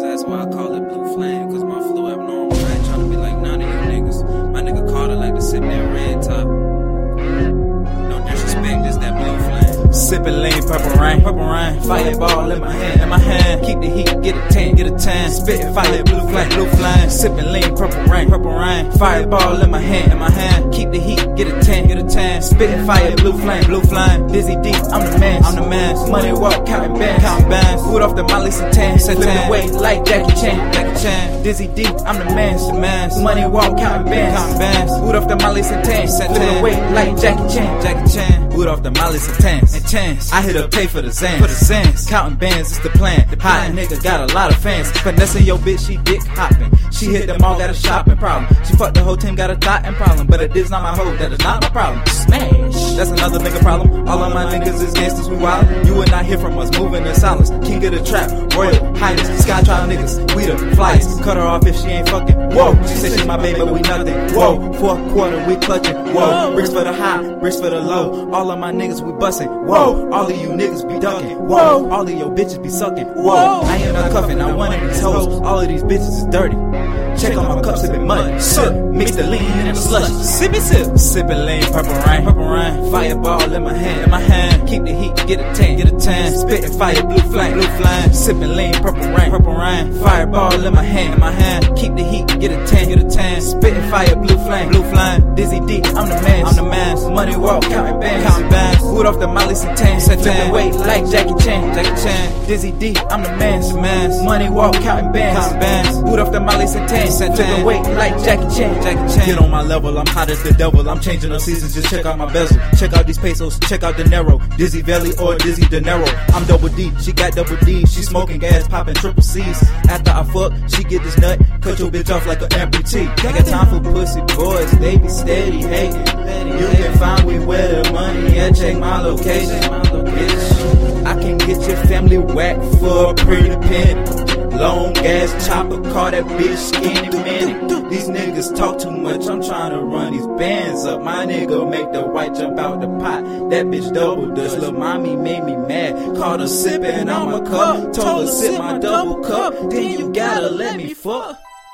why I call it blue flame, cause my flow abnormal. I ain't tryna be like none of you niggas. My nigga Carter like to sip that red top. No disrespect, this that blue flame. Sippin' lean, purple rain, purple rain. Fireball in my hand, in my hand. Keep the heat, get a tan, get a tan. Spittin' fire, blue flame, blue flame. Sippin' lean, purple rain, purple rain. Fireball in my hand, in my hand. Keep the heat, get a tan, get a tan. Spitting fire, blue flame, blue flame. Dizzy deep, I'm the man, I'm the man. Money walk, counting bands, counting bands. Food off the Molly Satan, Satan. Weight like Jackie Chan, Jackie Chan. Dizzy deep, I'm the man, the man. Money walk, counting bands, counting bands. Food off the Molly Satan, Satan. Weight like Jackie Chan, Jackie Chan. Food off the Molly Satan, and chance. I hit up pay for the Zans, for the Zans. Counting bands, it's the plan. The hot nigga got a lot of fans. Finessing your bitch, she dick hopping. She hit them all, got a shopping problem. She fucked the whole team, got a thought and problem. But it is not my hoe, that is not my problem. Smash. That's another nigga problem. All of my niggas is gangsters, we wild. You will not hear from us, moving in silence. King of the trap, royal highness. Sky trial niggas, we the flyest. Cut her off if she ain't fucking. Whoa, she said she my baby, but we nothing. Whoa, fourth quarter, we clutching. Whoa, bricks for the high, bricks for the low. All of my niggas, we busting. Whoa, all of you niggas be ducking. Whoa, all of your bitches be sucking. Whoa, I ain't not cuffing, I of these hoes. All of these bitches is dirty. Check on my cup, sippin' mud. Sip, mix the lean in the slush. Sip it, sip. Sippin' lean, purple rain, purple rain. Fireball in my hand, in my hand. Keep the heat, get a tan, get a tan. Spittin' fire, blue flame, blue flame. Sippin' lean, purple rain, purple rain. Fireball in my hand, in my hand. Keep the heat, get a tan, get a tan. Spittin' fire, blue flame, blue flame. Dizzy deep, I'm the man, I'm the man. Money walk, counting bands, counting bands. Wood off the Molly Satan, Satan. Weight like Jackie Chan, Jackie Chan. Dizzy deep, I'm the man, the man. Money walk, counting bands, counting bands. Wood off the Molly Satan, Satan. Weight like Jackie Chan, Jackie Chan. Get on my level, I'm hot as the devil. I'm changing the seasons, just check out my bezel. Check out these pesos, check out the narrow. Dizzyveli or Dizzy De Niro. I'm double D, she got double D. She smoking gas, popping triple C's. After I fuck, she get this nut, cut your bitch off like an amputee. Ain't got time for pussy boys, they be steady hating. You can find me where the money at, check my location. Bitch, I can get your family whacked for a pretty penny. Long ass chopper, call that bitch skinny minute. These niggas talk too much, I'm trying to run these bands up. My nigga make the white jump out the pot. That bitch double dutch, lil' mommy made me mad. Caught her sipping on my cup, told her sip my double cup. Then you gotta let me fuck.